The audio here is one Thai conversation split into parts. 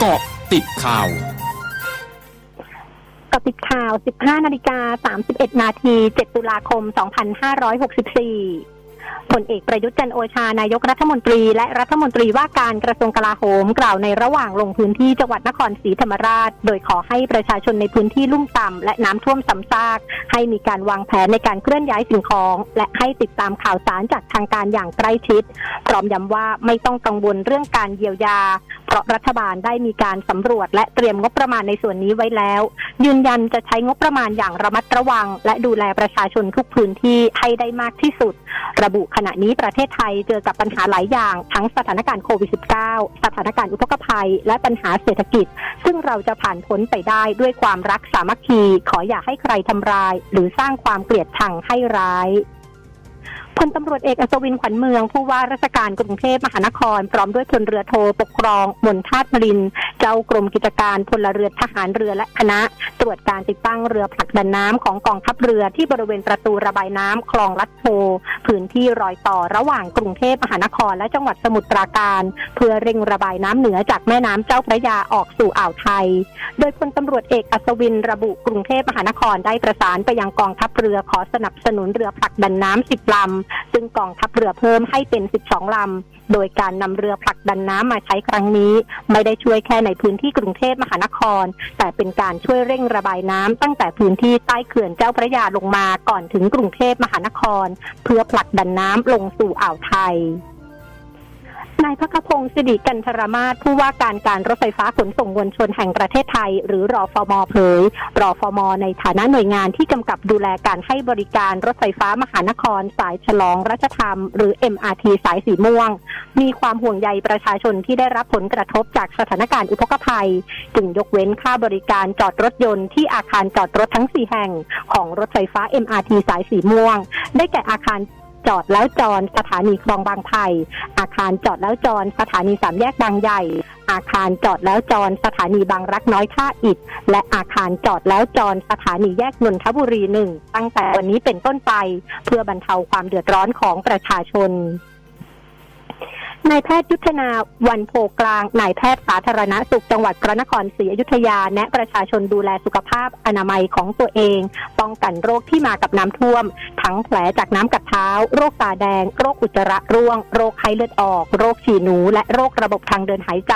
เกาะติดข่าวกาะติดข่าว 15 นาฬิกา 31 นาที 7 ตุลาคม 2564ผลเอกประยุทธ์จันโอชานายกรัฐมนตรีและรัฐมนตรีว่าการกระทรวงกลาโหมกล่าวในระหว่างลงพื้นที่จังหวัดนครศรีธรรมราช โดยขอให้ประชาชนในพื้นที่ลุ่มต่ำและน้ำท่วมซ้ำซาก ให้มีการวางแผนในการเคลื่อนย้ายสิ่งของ และให้ติดตามข่าวสารจากทางการอย่างใกล้ชิด พร้อมย้ำว่าไม่ต้องกังวลเรื่องการเยียวยา ราะรัฐบาลได้มีการสำรวจและเตรียมงบประมาณในส่วนนี้ไว้แล้ว ยืนยันจะใช้งบประมาณอย่างระมัดระวัง และดูแลประชาชนทุกพื้นที่ให้ได้มากที่สุด ระบุขณะนี้ประเทศไทยเจอกับปัญหาหลายอย่าง ทั้งสถานการณ์โควิด -19 สถานการณ์อุทกภัย และปัญหาเศรษฐกิจ ซึ่งเราจะผ่านพ้นไปได้ด้วยความรักสามัคคี ขออย่าให้ใครทำร้าย หรือสร้างความเกลียดชังให้ร้าย พลตำรวจเอกอัศวินขวัญเมือง ผู้ว่าราชการกรุงเทพมหานคร พร้อมด้วยพลเรือโทปกครองมนทาตมริน เจ้ากรมกิจการพลเรือทหารเรือและคณะ ตรวจการติดตั้งเรือผลักดันน้ำของกองทัพเรือที่บริเวณประตูระบายน้ำคลองลัดโพพื้นที่รอยต่อระหว่างกรุงเทพมหานครและจังหวัดสมุทรปราการ เพื่อเร่งระบายน้ำเหนือจากแม่น้ำเจ้าพระยาออกสู่อ่าวไทย โดยพลตำรวจเอกอัศวินระบุกรุงเทพมหานครได้ประสานไปยังกองทัพเรือขอสนับสนุนเรือผลักดันน้ำสิบลำ ซึ่งกองทัพเรือเพิ่มให้เป็น 12 ลำ โดยการนำเรือผลักดันน้ำมาใช้ครั้งนี้ ไม่ได้ช่วยแค่ในพื้นที่กรุงเทพมหานคร แต่เป็นการช่วยเร่งระบายน้ำตั้งแต่พื้นที่ใต้เขื่อนเจ้าพระยาลงมาก่อนถึงกรุงเทพมหานคร เพื่อผลักดันน้ำลงสู่อ่าวไทย นายพักพงศ์สิริกันทรมาศผู้ว่าการการรถไฟฟ้าขนส่งมวลชนแห่งประเทศไทย หรือรอฟมเผยรอฟมในฐานะหน่วยงานที่กำกับดูแลการให้บริการรถไฟฟ้ามหานคร สายฉลองรัชธรรม หรือ MRT สายสีม่วง มีความห่วงใยประชาชนที่ได้รับผลกระทบจากสถานการณ์อุทกภัย จึงยกเว้นค่าบริการจอดรถยนต์ที่อาคารจอดรถทั้ง 4 แห่ง ของรถไฟฟ้า MRT สายสีม่วง ได้แก่อาคาร จอดแล้วจอนสถานีคลองบางไผ่อาคารจอดแล้วจอนสถานีสามแยกบางใหญ่ อาคารจอดแล้วจอนสถานีบางรักน้อยท่าอิฐและอาคารจอดแล้วจอนสถานีแยกนนทบุรีหนึ่งตั้งแต่วันนี้เป็นต้นไป เพื่อบรรเทาความเดือดร้อนของประชาชน นายแพทย์ยุทธนาวันโพกลาง นายแพทย์สาธารณสุขจังหวัดพระนครศรีอยุธยา แนะประชาชนดูแลสุขภาพอนามัยของตัวเอง ป้องกันโรคที่มากับน้ำท่วม ทั้งแผลจากน้ำกัดเท้า โรคตาแดง โรคอุจจาระร่วง โรคไข้เลือดออก โรคฉี่หนู และโรคระบบทางเดินหายใจ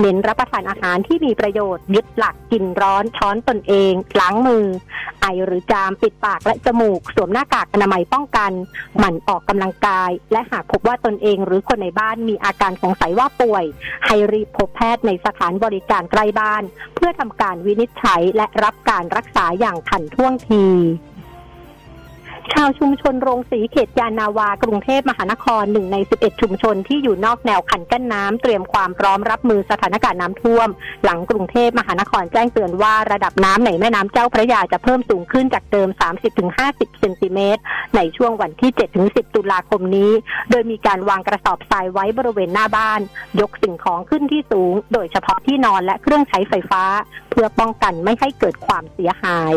เน้นรับประทานอาหารที่มีประโยชน์ ยึดหลักกินร้อนช้อนตนเองล้างมือ ไอหรือจามปิดปากและจมูก สวมหน้ากากอนามัยป้องกัน หมั่นออกกำลังกาย และหากพบว่าตนเองหรือคนในบ้านมีอาการสงสัยว่าป่วย ให้รีบพบแพทย์ในสถานบริการใกล้บ้าน เพื่อทำการวินิจฉัยและรับการรักษาอย่างทันท่วงที ชาวชุมชนโรงสีเขตยานาวากรุงเทพมหานครหนึ่งใน 11 ชุมชนที่อยู่นอกแนวคันกั้นน้ำเตรียมความพร้อมรับมือสถานการณ์น้ำท่วม หลังกรุงเทพมหานครแจ้งเตือนว่าระดับน้ำในแม่น้ำเจ้าพระยาจะเพิ่มสูงขึ้นจากเดิม 30-50 เซนติเมตร ในช่วงวันที่ 7-10 ตุลาคมนี้ โดยมีการวางกระสอบทรายไว้บริเวณหน้าบ้าน ยกสิ่งของขึ้นที่สูง โดยเฉพาะที่นอนและเครื่องใช้ไฟฟ้า เพื่อป้องกันไม่ให้เกิดความเสียหาย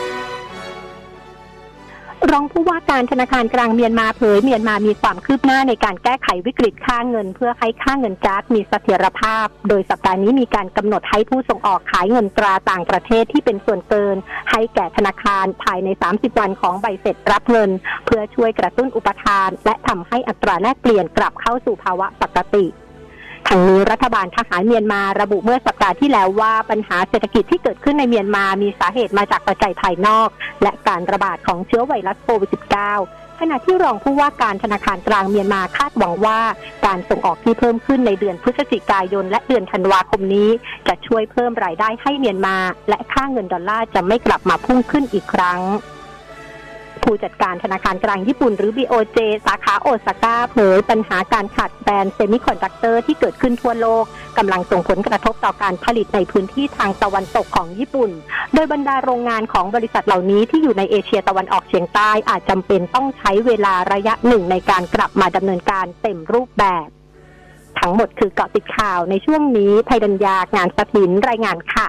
รองผู้ว่าการธนาคารกลางเมียนมาเผยเมียนมามีความคืบหน้าในการแก้ไขวิกฤตค่าเงิน เพื่อให้ค่าเงินจาร์มีเสถียรภาพ โดยสัปดาห์นี้มีการกำหนดให้ผู้ส่งออกขายเงินตราต่างประเทศที่เป็นส่วนเกิน ให้แก่ธนาคารภายใน 30 วันของใบเสร็จรับเงิน เพื่อช่วยกระตุ้นอุปทาน และทำให้อัตราแลกเปลี่ยนกลับเข้าสู่ภาวะปกติ ทางนี้รัฐบาลทหารเมียนมาระบุเมื่อสัปดาห์ที่แล้วว่าปัญหาเศรษฐกิจที่เกิดขึ้นในเมียนมามีสาเหตุมาจากปัจจัยภายนอก และการระบาดของเชื้อไวรัสโควิด -19 ขณะที่รองผู้ว่าการธนาคารกลางเมียนมาคาดหวังว่า การส่งออกที่เพิ่มขึ้นในเดือนพฤศจิกายนและเดือนธันวาคมนี้ จะช่วยเพิ่มรายได้ให้เมียนมา และค่าเงินดอลลาร์จะไม่กลับมาพุ่งขึ้นอีกครั้ง ผู้จัดการธนาคารกลางญี่ปุ่นหรือ BOJ สาขาโอซาก้าเผยปัญหาการขาดแคลนเซมิคอนดักเตอร์ที่เกิดขึ้นทั่วโลกกำลังส่งผลกระทบต่อการผลิตในพื้นที่ทางตะวันตกของญี่ปุ่น โดยบรรดาโรงงานของบริษัทเหล่านี้ที่อยู่ในเอเชียตะวันออกเฉียงใต้อาจจำเป็นต้องใช้เวลาระยะหนึ่งในการกลับมาดำเนินการเต็มรูปแบบทั้งหมดคือเกาะติดข่าวในช่วงนี้ภัยดัญญางานสถินรายงานค่ะ